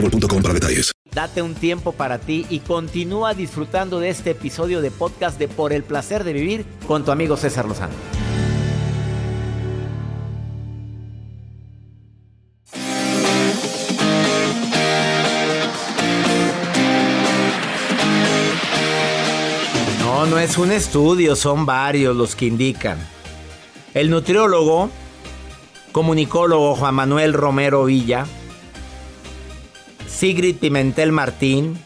boostmobile.com para detalles. Date un tiempo para ti y continúa disfrutando de este episodio de podcast de Por el placer de vivir con tu amigo César Lozano. No, no es un estudio, son varios los que indican. El nutriólogo, comunicólogo Juan Manuel Romero Villa, Sigrid Pimentel Martín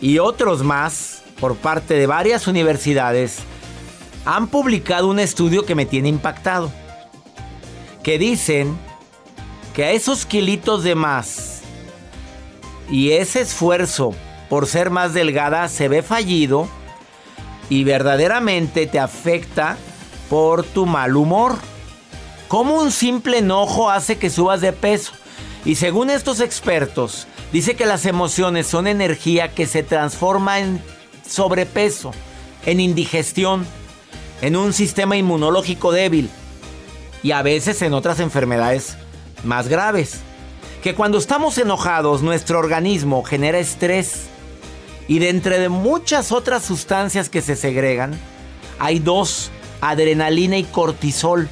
y otros más por parte de varias universidades han publicado un estudio que me tiene impactado. Que dicen que a esos kilitos de más y ese esfuerzo por ser más delgada se ve fallido y verdaderamente te afecta por tu mal humor. Como un simple enojo hace que subas de peso? Y según estos expertos, dice que las emociones son energía que se transforma en sobrepeso, en indigestión, en un sistema inmunológico débil y a veces en otras enfermedades más graves. Que cuando estamos enojados nuestro organismo genera estrés y de entre de muchas otras sustancias que se segregan, hay dos, adrenalina y cortisol.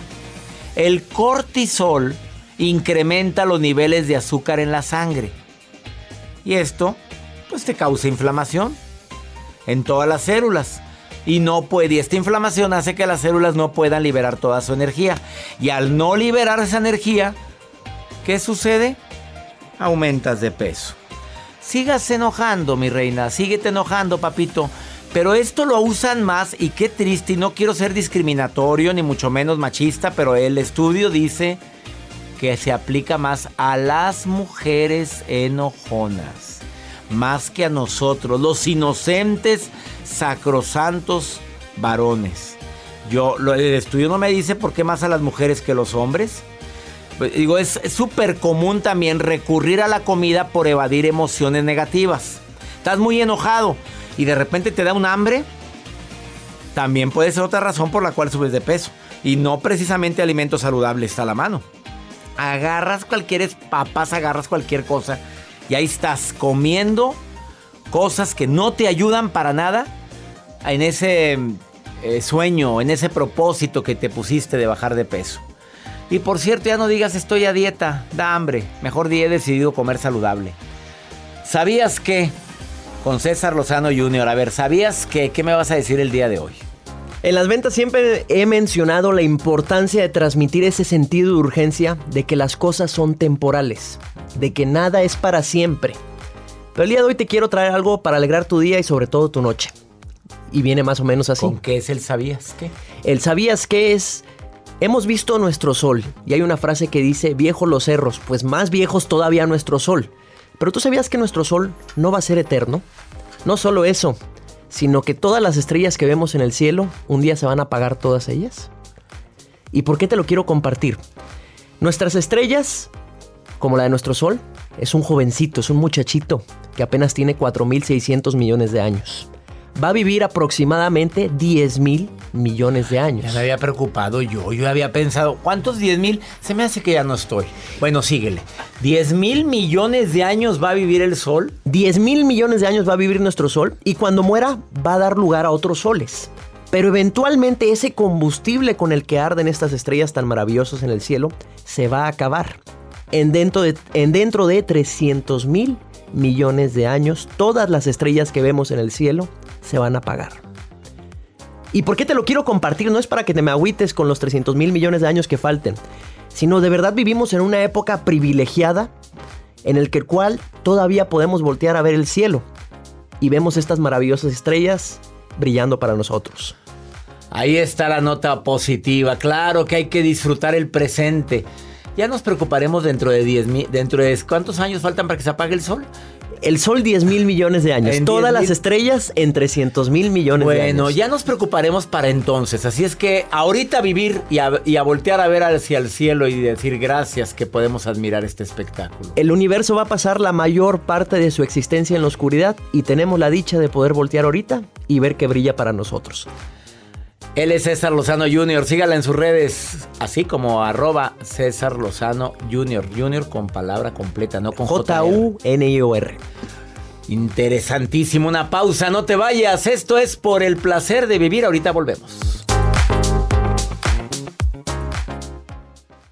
El cortisol incrementa los niveles de azúcar en la sangre. Y esto, pues te causa inflamación en todas las células. Y no puede, y esta inflamación hace que las células no puedan liberar toda su energía. Y al no liberar esa energía, ¿qué sucede? Aumentas de peso. Sigas enojando, mi reina, síguete enojando, papito. Pero esto lo usan más y qué triste, y no quiero ser discriminatorio ni mucho menos machista, pero el estudio dice que se aplica más a las mujeres enojonas, más que a nosotros, los inocentes, sacrosantos varones. Yo, el estudio no me dice por qué más a las mujeres que los hombres. Digo, es súper común también recurrir a la comida por evadir emociones negativas. Estás muy enojado y de repente te da un hambre. También puede ser otra razón por la cual subes de peso. Y no precisamente alimentos saludables está a la mano. Agarras cualquier papas, agarras cualquier cosa y ahí estás comiendo cosas que no te ayudan para nada en ese eh, sueño, en ese propósito que te pusiste de bajar de peso. Y por cierto, ya no digas estoy a dieta, da hambre. Mejor día he decidido comer saludable. ¿Sabías que? Con César Lozano Jr. A ver, ¿sabías que? ¿Qué me vas a decir el día de hoy? En las ventas siempre he mencionado la importancia de transmitir ese sentido de urgencia de que las cosas son temporales, de que nada es para siempre. Pero el día de hoy te quiero traer algo para alegrar tu día y sobre todo tu noche. Y viene más o menos así. ¿Con qué es el sabías qué? El sabías qué es Hemos visto nuestro sol y hay una frase que dice viejos los cerros, pues más viejos todavía nuestro sol. Pero tú sabías que nuestro sol no va a ser eterno. No solo eso, sino que todas las estrellas que vemos en el cielo un día se van a apagar todas ellas. ¿Y por qué te lo quiero compartir? Nuestras estrellas, como la de nuestro sol, es un jovencito, es un muchachito que apenas tiene 4.600 millones de años va a vivir aproximadamente 10 mil millones de años. Ya me había preocupado yo, yo había pensado, ¿cuántos 10 mil? Se me hace que ya no estoy. Bueno, síguele. 10 mil millones de años va a vivir el Sol. 10 mil millones de años va a vivir nuestro Sol y cuando muera va a dar lugar a otros soles. Pero eventualmente ese combustible con el que arden estas estrellas tan maravillosas en el cielo se va a acabar. en dentro de, en dentro de 300 mil millones de años, todas las estrellas que vemos en el cielo se van a apagar. ¿Y por qué te lo quiero compartir? No es para que te me agüites con los 300 mil millones de años que falten, sino de verdad vivimos en una época privilegiada en el que cual todavía podemos voltear a ver el cielo y vemos estas maravillosas estrellas brillando para nosotros. Ahí está la nota positiva. Claro que hay que disfrutar el presente. Ya nos preocuparemos dentro de 10 mil. ¿Dentro de cuántos años faltan para que se apague el sol? El Sol 10 mil millones de años. En Todas 10 las estrellas en 300 mil millones de años. Bueno, ya nos preocuparemos para entonces. Así es que ahorita vivir y a, y a voltear a ver hacia el cielo y decir gracias que podemos admirar este espectáculo. El universo va a pasar la mayor parte de su existencia en la oscuridad y tenemos la dicha de poder voltear ahorita y ver que brilla para nosotros. Él es César Lozano Jr. Sígala en sus redes, así como arroba César Lozano Jr. Jr. con palabra completa, no con J. J-U-N-I-O-R. Interesantísimo, una pausa, no te vayas. Esto es por el placer de vivir. Ahorita volvemos.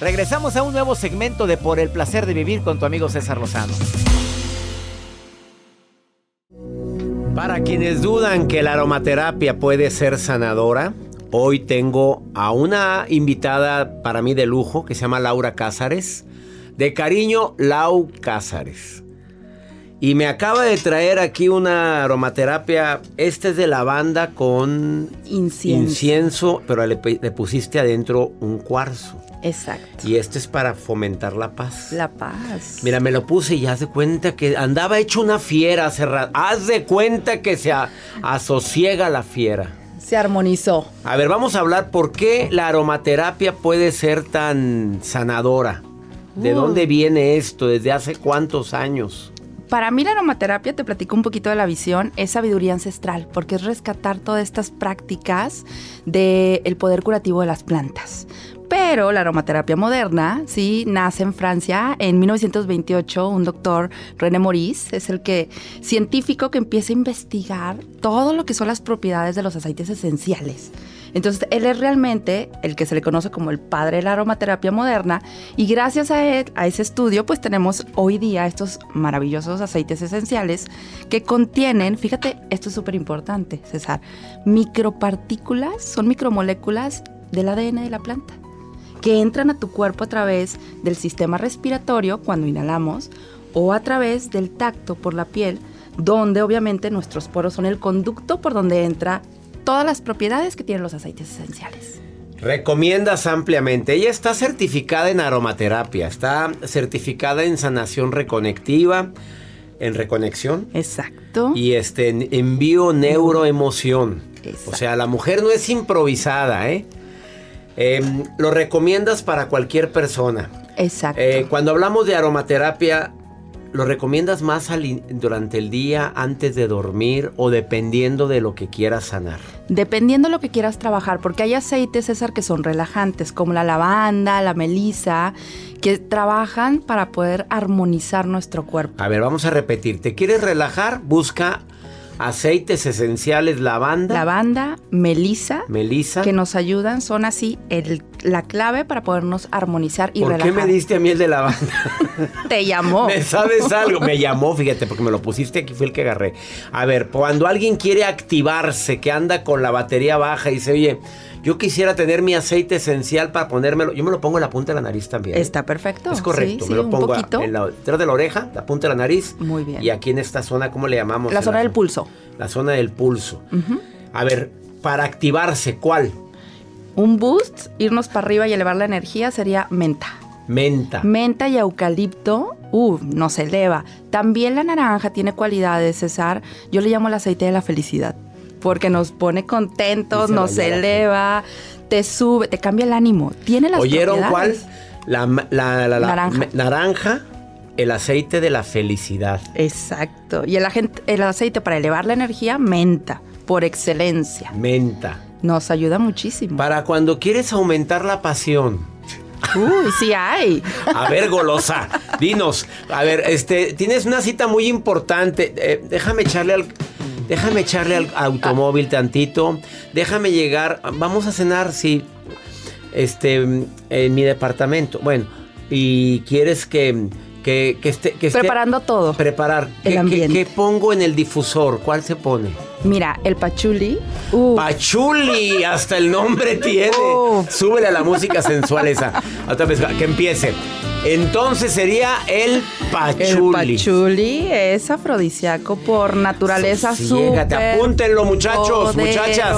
Regresamos a un nuevo segmento de Por el placer de vivir con tu amigo César Lozano. Para quienes dudan que la aromaterapia puede ser sanadora, hoy tengo a una invitada para mí de lujo que se llama Laura Cázares. De cariño, Lau Cázares. Y me acaba de traer aquí una aromaterapia. Este es de lavanda con Incienso. incienso, pero le, pusiste adentro un cuarzo. Exacto. Y este es para fomentar la paz. La paz. Mira, me lo puse y haz de cuenta que andaba hecho una fiera hace rato. Haz de cuenta que se a- asosiega la fiera. Se armonizó. A ver, vamos a hablar por qué la aromaterapia puede ser tan sanadora. ¿De Uh. dónde viene esto? ¿Desde hace cuántos años? Para mí la aromaterapia, te platico un poquito de la visión, es sabiduría ancestral, porque es rescatar todas estas prácticas del poder curativo de las plantas. Pero la aromaterapia moderna, sí, nace en Francia en 1928. Un doctor, René Maurice, es el que científico que empieza a investigar todo lo que son las propiedades de los aceites esenciales. Entonces, él es realmente el que se le conoce como el padre de la aromaterapia moderna y gracias a ese estudio, pues tenemos hoy día estos maravillosos aceites esenciales que contienen, fíjate, esto es súper importante, César, micropartículas, son micromoléculas del ADN de la planta que entran a tu cuerpo a través del sistema respiratorio cuando inhalamos o a través del tacto por la piel, donde obviamente nuestros poros son el conducto por donde entra todas las propiedades que tienen los aceites esenciales. Recomiendas ampliamente. Ella está certificada en aromaterapia, está certificada en sanación reconectiva, en reconexión Exacto. y este en envío neuroemoción. Exacto. O sea, la mujer no es improvisada, ¿eh? Em, lo recomiendas para cualquier persona. Exacto. Eh, cuando hablamos de aromaterapia, ¿lo recomiendas más al durante el día, antes de dormir o dependiendo de lo que quieras sanar? Dependiendo lo que quieras trabajar, porque hay aceites, César, que son relajantes, como la lavanda, la melisa, que trabajan para poder armonizar nuestro cuerpo. A ver, vamos a repetir. ¿Te quieres relajar? Busca aceites esenciales, lavanda, Lavanda, melisa, melisa. que nos ayudan, son así el- la clave para podernos armonizar y ¿Por relajar. qué me diste a mí el de lavanda? Te llamó. ¿Me sabes algo? Me llamó, fíjate, porque me lo pusiste aquí, fue el que agarré. A ver, cuando alguien quiere activarse, que anda con la batería baja y dice, oye, yo quisiera tener mi aceite esencial para ponérmelo, yo me lo pongo en la punta de la nariz también. Está perfecto. Es correcto, Sí, me sí, lo pongo un a- poquito. en la, detrás de la oreja, la punta de la nariz. Muy bien. Y aquí en esta zona, ¿cómo le llamamos? La En zona del pulso. La zona del pulso. A ver, para activarse, ¿cuál? Un boost, irnos para arriba y elevar la energía sería menta. Menta. Menta y eucalipto, uh, nos eleva. También la naranja tiene cualidades, César. Yo le llamo el aceite de la felicidad. Porque nos pone contentos, nos eleva, te sube, te cambia el ánimo. Tiene las ¿Oyeron cuál? propiedades. La, la- la- la- Naranja. me- naranja, el aceite de la felicidad. Exacto. Y el aceite para elevar la energía, menta, por excelencia. Menta. Nos ayuda muchísimo. Para cuando quieres aumentar la pasión. Uy, sí hay. A ver, golosa, dinos. A ver, este, tienes una cita muy importante. Eh, déjame echarle al. Déjame echarle al automóvil tantito. Déjame llegar. Vamos a cenar, sí. Este, en mi departamento. Bueno, y quieres que. Que, que esté, que esté- Preparando todo. Preparar. El ¿Qué- ambiente. ¿Qué pongo en el difusor? ¿Cuál se pone? Mira, el pachuli. uh, Pachuli, hasta el nombre tiene. Oh. Súbele a la música sensual esa. Otra vez, que empiece. Entonces sería el el pachuli. pachuli es afrodisíaco por naturaleza Sosiégate, súper apúntenlo, muchachos, muchachas.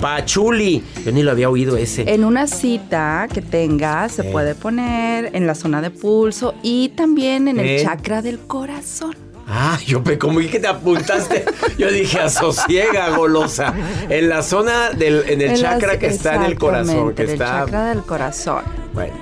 Pachuli. Yo ni lo había oído ese. En una cita que tengas se Eh. puede poner en la zona de pulso y también en Eh. el chakra del corazón. Ah, yo pe, como que te apuntaste. Yo dije, asosiega, golosa. En la zona del, en el En las- chakra que está en el corazón, que en está. El chakra del corazón. Bueno.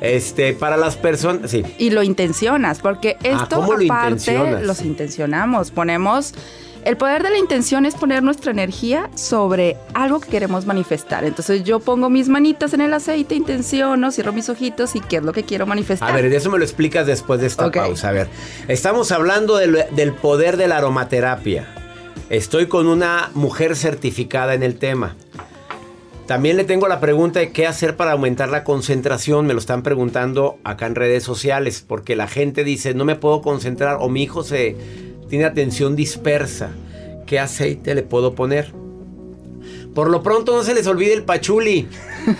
Este, para las personas. Sí. Y lo intencionas, porque esto Ah, ¿cómo lo aparte intencionas? los intencionamos. Ponemos. El poder de la intención es poner nuestra energía sobre algo que queremos manifestar. Entonces yo pongo mis manitas en el aceite, intenciono, cierro mis ojitos y qué es lo que quiero manifestar. A ver, de eso me lo explicas después de esta pausa. A ver, estamos hablando del poder de la aromaterapia. Estoy con una mujer certificada en el tema. También le tengo la pregunta de qué hacer para aumentar la concentración. Me lo están preguntando acá en redes sociales, porque la gente dice, no me puedo concentrar o mi hijo se tiene atención dispersa. ¿Qué aceite le puedo poner? Por lo pronto no se les olvide el pachuli.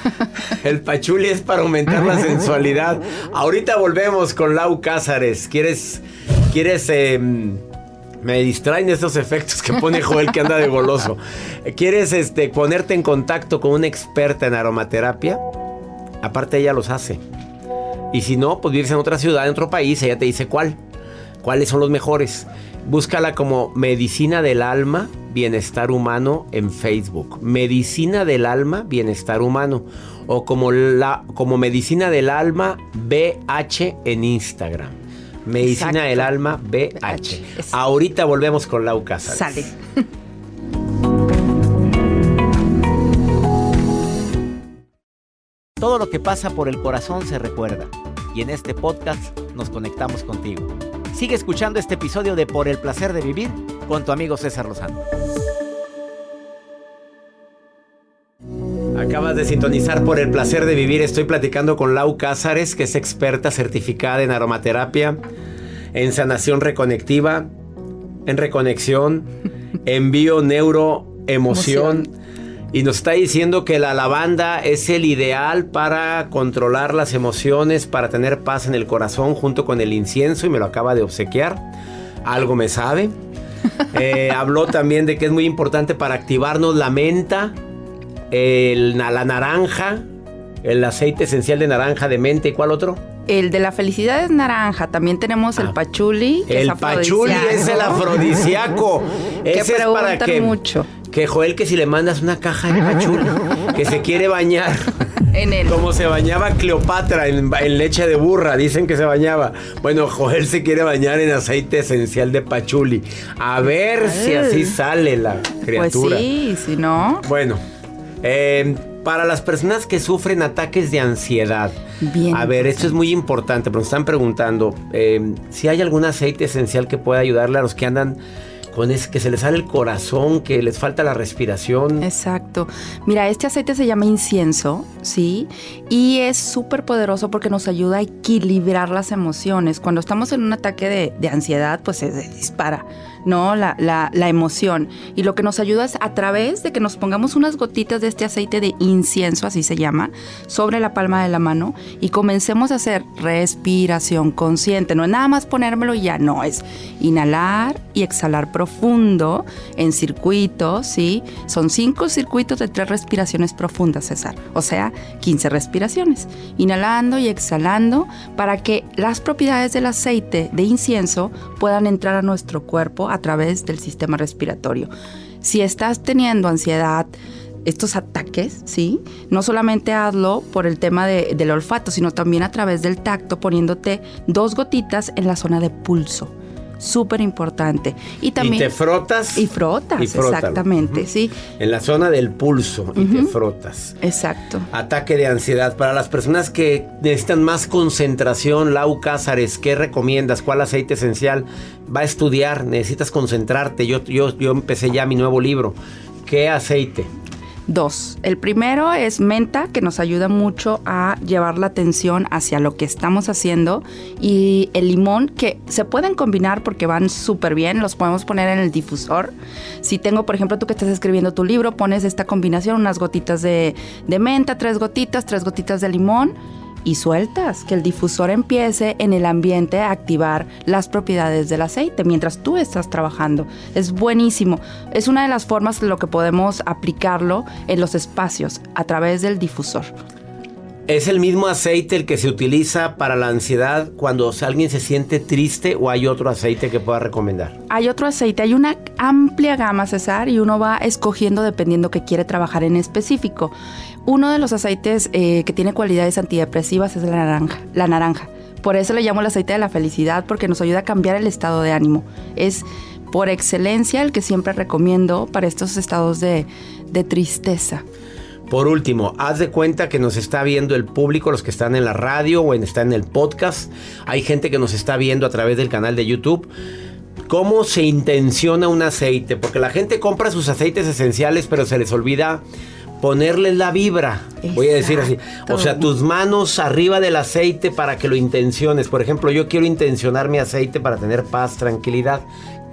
El pachuli es para aumentar la sensualidad. Ahorita volvemos con Lau Cázares. ¿Quieres, quieres, em, me distraen estos efectos que pone Joel que anda de goloso. ¿Quieres este, ponerte en contacto con una experta en aromaterapia? Aparte ella los hace. Y si no, pues vives en otra ciudad, en otro país, ella te dice cuál. ¿Cuáles son los mejores? Búscala como Medicina del Alma, Bienestar Humano en Facebook. Medicina del Alma, Bienestar Humano. O como, la, como Medicina del Alma BH en Instagram. Medicina Exacto. del Alma BH. Ahorita volvemos con Lau Casas. Sale. Todo lo que pasa por el corazón se recuerda. Y en este podcast nos conectamos contigo. Sigue escuchando este episodio de Por el placer de vivir con tu amigo César Lozano. Acabas de sintonizar por el placer de vivir. Estoy platicando con Lau Cázares, que es experta certificada en aromaterapia, en sanación reconectiva, en reconexión, en bio neuro emoción. Y nos está diciendo que la lavanda es el ideal para controlar las emociones, para tener paz en el corazón junto con el incienso y me lo acaba de obsequiar. Algo me sabe. Eh, habló también de que es muy importante para activarnos la menta, el- la naranja, el aceite esencial de naranja de menta y cuál otro? El de la felicidad es naranja. También tenemos Ah. el pachuli. que El es pachuli es el afrodisíaco. Que Ese es para que, mucho. que Joel que si le mandas una caja de pachuli, que se quiere bañar. En el. Como se bañaba Cleopatra en, en leche de burra, dicen que se bañaba. Bueno, Joel se quiere bañar en aceite esencial de pachuli. A ver si así sale la Pues criatura. sí, si no. Bueno, eh, para las personas que sufren ataques de ansiedad. Bien. A ver, esto es muy importante, pero nos están preguntando eh, si hay algún aceite esencial que pueda ayudarle a los que andan con ese que se les sale el corazón, que les falta la respiración. Exacto. Mira, este aceite se llama incienso, ¿sí? Y es súper poderoso porque nos ayuda a equilibrar las emociones. Cuando estamos en un ataque de, de ansiedad, pues se dispara ¿no? La, la, emoción. Y lo que nos ayuda es a través de que nos pongamos unas gotitas de este aceite de incienso, así se llama, sobre la palma de la mano y comencemos a hacer respiración consciente. No es nada más ponérmelo y ya, no, es inhalar y exhalar profundo en circuitos, ¿sí? Son cinco circuitos de tres respiraciones profundas, César. O sea, 15 respiraciones. Inhalando y exhalando para que las propiedades del aceite de incienso puedan entrar a nuestro cuerpo a través del sistema respiratorio. Si estás teniendo ansiedad, estos ataques, ¿sí? No solamente hazlo por el tema del olfato, sino también a través del tacto, poniéndote dos gotitas en la zona de pulso súper importante. Y también... Y te frotas. Y frotas, exactamente, sí. En la zona del pulso y te frotas. Exacto. Ataque de ansiedad. Para las personas que necesitan más concentración, Lau Cázares, ¿qué recomiendas? ¿Cuál aceite esencial? Va a estudiar, necesitas concentrarte. Yo, yo, yo empecé ya mi nuevo libro. ¿Qué aceite? Dos. El primero es menta, que nos ayuda mucho a llevar la atención hacia lo que estamos haciendo. Y el limón, que se pueden combinar porque van súper bien, los podemos poner en el difusor. Si tengo, por ejemplo, tú que estás escribiendo tu libro, pones esta combinación, unas gotitas de, de menta, tres gotitas, tres gotitas de limón y sueltas, que el difusor empiece en el ambiente a activar las propiedades del aceite mientras tú estás trabajando. Es buenísimo. Es una de las formas de lo que podemos aplicarlo en los espacios a través del difusor. ¿Es el mismo aceite el que se utiliza para la ansiedad cuando alguien se siente triste o hay otro aceite que pueda recomendar? Hay otro aceite, hay una amplia gama, César, y uno va escogiendo dependiendo que quiere trabajar en específico. Uno de los aceites eh, que tiene cualidades antidepresivas es la naranja, la naranja. Por eso le llamo el aceite de la felicidad, porque nos ayuda a cambiar el estado de ánimo. Es por excelencia el que siempre recomiendo para estos estados de, tristeza. Por último, haz de cuenta que nos está viendo el público, los que están en la radio o en, en el podcast. Hay gente que nos está viendo a través del canal de YouTube. ¿Cómo se intenciona un aceite? Porque la gente compra sus aceites esenciales, pero se les olvida ponerle la vibra, voy a decir así. O sea, tus manos arriba del aceite para que lo intenciones. Por ejemplo, yo quiero intencionar mi aceite para tener paz, tranquilidad.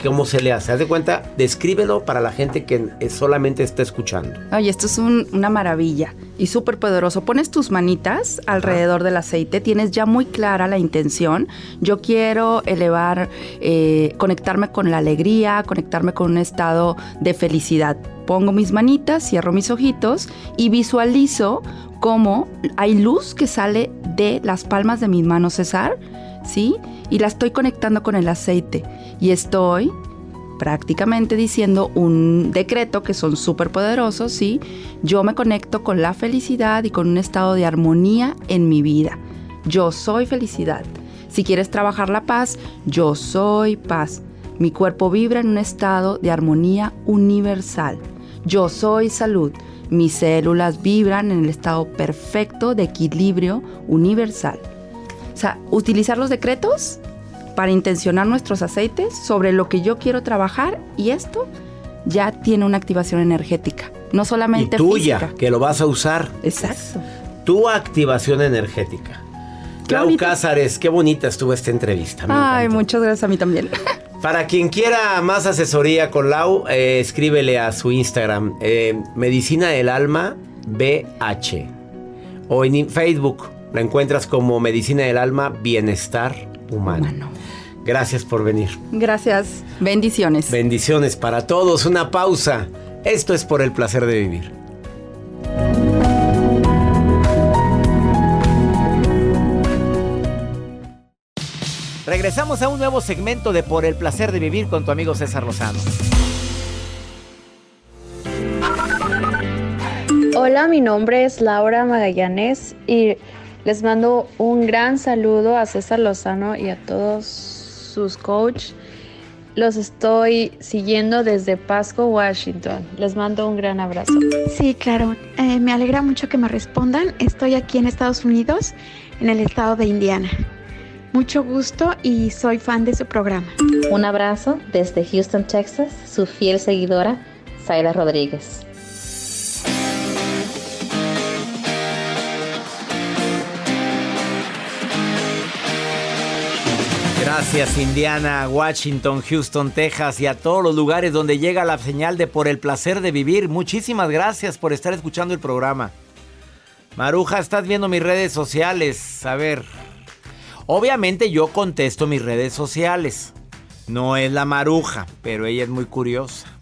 ¿Cómo se le hace? Haz de cuenta, descríbelo para la gente que solamente está escuchando. Oye, esto es una maravilla y súper poderoso. Pones tus manitas alrededor del aceite, tienes ya muy clara la intención. Yo quiero elevar, eh, conectarme con la alegría, conectarme con un estado de felicidad. Pongo mis manitas, cierro mis ojitos y visualizo cómo hay luz que sale de las palmas de mis manos, César, ¿sí? Y la estoy conectando con el aceite y estoy prácticamente diciendo un decreto que son súper poderosos, ¿sí? Yo me conecto con la felicidad y con un estado de armonía en mi vida. Yo soy felicidad. Si quieres trabajar la paz, yo soy paz. Mi cuerpo vibra en un estado de armonía universal. Yo soy salud. Mis células vibran en el estado perfecto de equilibrio universal. O sea, utilizar los decretos para intencionar nuestros aceites sobre lo que yo quiero trabajar y esto ya tiene una activación energética, no solamente y tuya, que lo vas a usar. Exacto. Tu activación energética. Clau Cázares, qué bonita estuvo esta entrevista. Ay, muchas gracias a mí también. Para quien quiera más asesoría con Lau, eh, escríbele a su Instagram, eh, Medicina del Alma BH. O en Facebook la encuentras como Medicina del Alma Bienestar Humano. Gracias por venir. Gracias. Bendiciones. Bendiciones para todos. Una pausa. Esto es por el placer de vivir. Regresamos a un nuevo segmento de Por el placer de vivir con tu amigo César Lozano. Hola, mi nombre es Laura Magallanes y les mando un gran saludo a César Lozano y a todos sus coach. Los estoy siguiendo desde Pasco, Washington. Les mando un gran abrazo. Sí, claro. Eh, me alegra mucho que me respondan. Estoy aquí en Estados Unidos, en el estado de Indiana. Mucho gusto y soy fan de su programa. Un abrazo desde Houston, Texas, su fiel seguidora, Zayla Rodríguez. Gracias Indiana, Washington, Houston, Texas y a todos los lugares donde llega la señal de por el placer de vivir. Muchísimas gracias por estar escuchando el programa. Maruja, estás viendo mis redes sociales. A ver. Obviamente yo contesto mis redes sociales. No es la Maruja, pero ella es muy curiosa.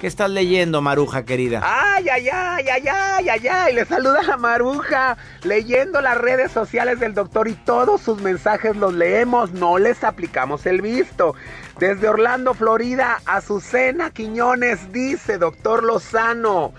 ¿Qué estás leyendo, Maruja querida? Ay, ay, ay, ay, ay, ay, ay. Le saluda la Maruja. Leyendo las redes sociales del doctor y todos sus mensajes los leemos, no les aplicamos el visto. Desde Orlando, Florida, Azucena Quiñones dice, doctor Lozano,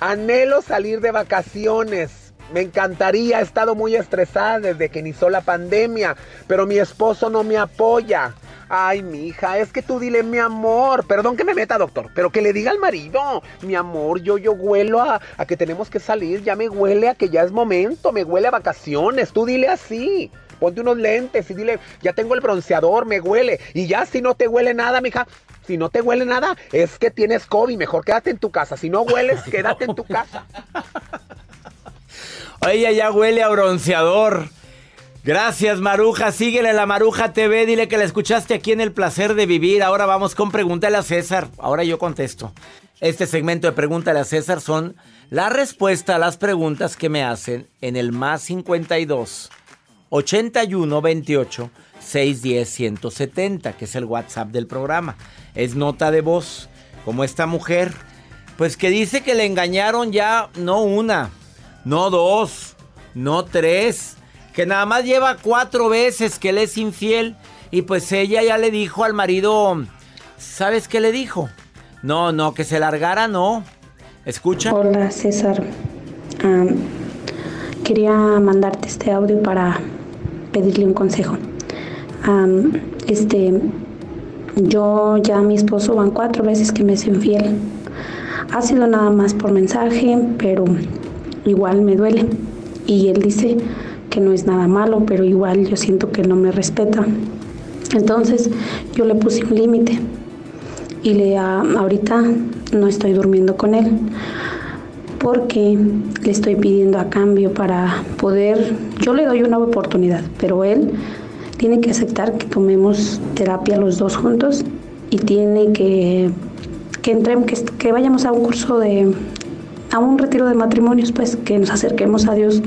anhelo salir de vacaciones. Me encantaría, he estado muy estresada desde que inició la pandemia, pero mi esposo no me apoya. Ay, mi hija, es que tú dile mi amor. Perdón que me meta, doctor, pero que le diga al marido. Mi amor, yo, yo huelo a, a que tenemos que salir. Ya me huele a que ya es momento. Me huele a vacaciones. Tú dile así. Ponte unos lentes y dile, ya tengo el bronceador, me huele. Y ya si no te huele nada, mija, si no te huele nada, es que tienes COVID. Mejor quédate en tu casa. Si no hueles, quédate en tu casa. Ella ya huele a bronceador. Gracias, Maruja. Síguele a la Maruja TV. Dile que la escuchaste aquí en El Placer de Vivir. Ahora vamos con Pregúntale a César. Ahora yo contesto. Este segmento de Pregúntale a César son la respuesta a las preguntas que me hacen en el más 52 81 28 610 170, que es el WhatsApp del programa. Es nota de voz. Como esta mujer, pues que dice que le engañaron ya no una, no dos, no tres que nada más lleva cuatro veces que él es infiel y pues ella ya le dijo al marido, ¿sabes qué le dijo? No, no, que se largara, no. Escucha. Hola César, quería mandarte este audio para pedirle un consejo. este, yo ya mi esposo van cuatro veces que me es infiel. Ha sido nada más por mensaje, pero igual me duele. Y él dice que no es nada malo, pero igual yo siento que no me respeta. Entonces yo le puse un límite y le ahorita no estoy durmiendo con él porque le estoy pidiendo a cambio para poder, yo le doy una oportunidad, pero él tiene que aceptar que tomemos terapia los dos juntos y tiene que que entremos, que, que vayamos a un curso de a un retiro de matrimonios, pues que nos acerquemos a Dios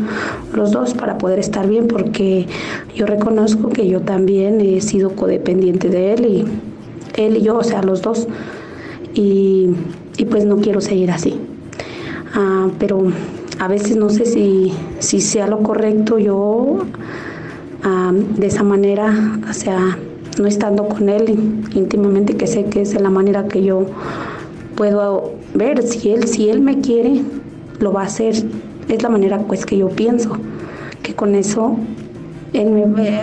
los dos para poder estar bien, porque yo reconozco que yo también he sido codependiente de Él y Él y yo, o sea, los dos, y, pues no quiero seguir así. Ah, pero a veces no sé si, si sea lo correcto yo ah, de esa manera, o sea, no estando con Él íntimamente, que sé que es la manera que yo puedo ver si él, si él me quiere, lo va a hacer. Es la manera pues que yo pienso, que con eso,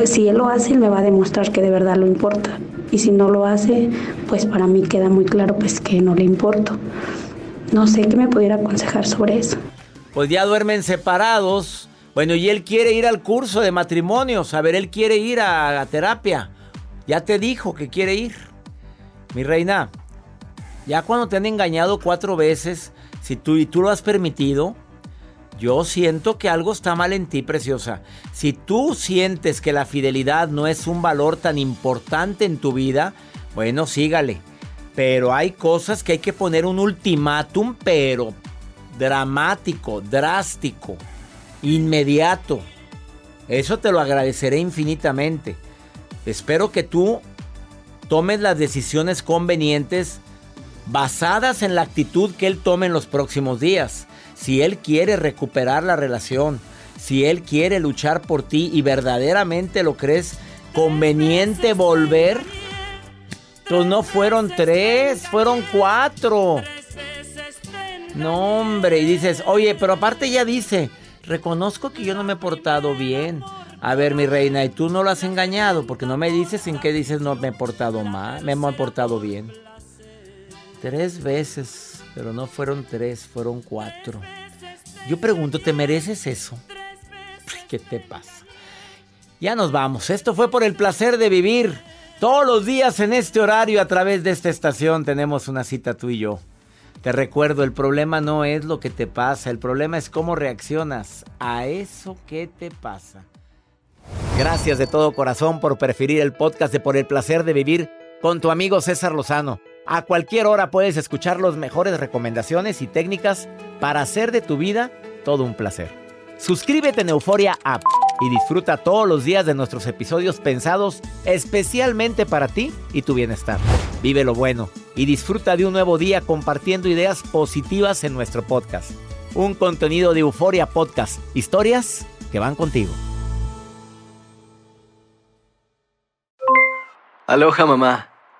si él lo hace, él me va a demostrar que de verdad lo importa. Y si no lo hace, pues para mí queda muy claro pues que no le importo. No sé qué me pudiera aconsejar sobre eso. Pues ya duermen separados. Bueno, y él quiere ir al curso de matrimonios. A ver, él quiere ir a la terapia. Ya te dijo que quiere ir. Mi reina, ya cuando te han engañado cuatro veces, si tú y tú lo has permitido, yo siento que algo está mal en ti, preciosa. Si tú sientes que la fidelidad no es un valor tan importante en tu vida, bueno, sígale. Pero hay cosas que hay que poner un ultimátum, pero dramático, drástico, inmediato. Eso te lo agradeceré infinitamente. Espero que tú tomes las decisiones convenientes basadas en la actitud que él tome en los próximos días. Si él quiere recuperar la relación, si él quiere luchar por ti y verdaderamente lo crees conveniente volver, pues no fueron tres, fueron cuatro. No, hombre, y dices, oye, pero aparte ya dice, reconozco que yo no me he portado bien. A ver, mi reina, y tú no lo has engañado, porque no me dices en qué dices no me he portado mal, me he portado bien. Tres veces, pero no fueron tres, fueron cuatro. Yo pregunto, ¿te mereces eso? ¿Qué te pasa? Ya nos vamos. Esto fue por el placer de vivir. Todos los días en este horario a través de esta estación tenemos una cita tú y yo. Te recuerdo, el problema no es lo que te pasa, el problema es cómo reaccionas a eso que te pasa. Gracias de todo corazón por preferir el podcast de Por el placer de vivir con tu amigo César Lozano. A cualquier hora puedes escuchar las mejores recomendaciones y técnicas para hacer de tu vida todo un placer. Suscríbete en Euforia App y disfruta todos los días de nuestros episodios pensados especialmente para ti y tu bienestar. Vive lo bueno y disfruta de un nuevo día compartiendo ideas positivas en nuestro podcast. Un contenido de Euforia Podcast, historias que van contigo. Aloha mamá,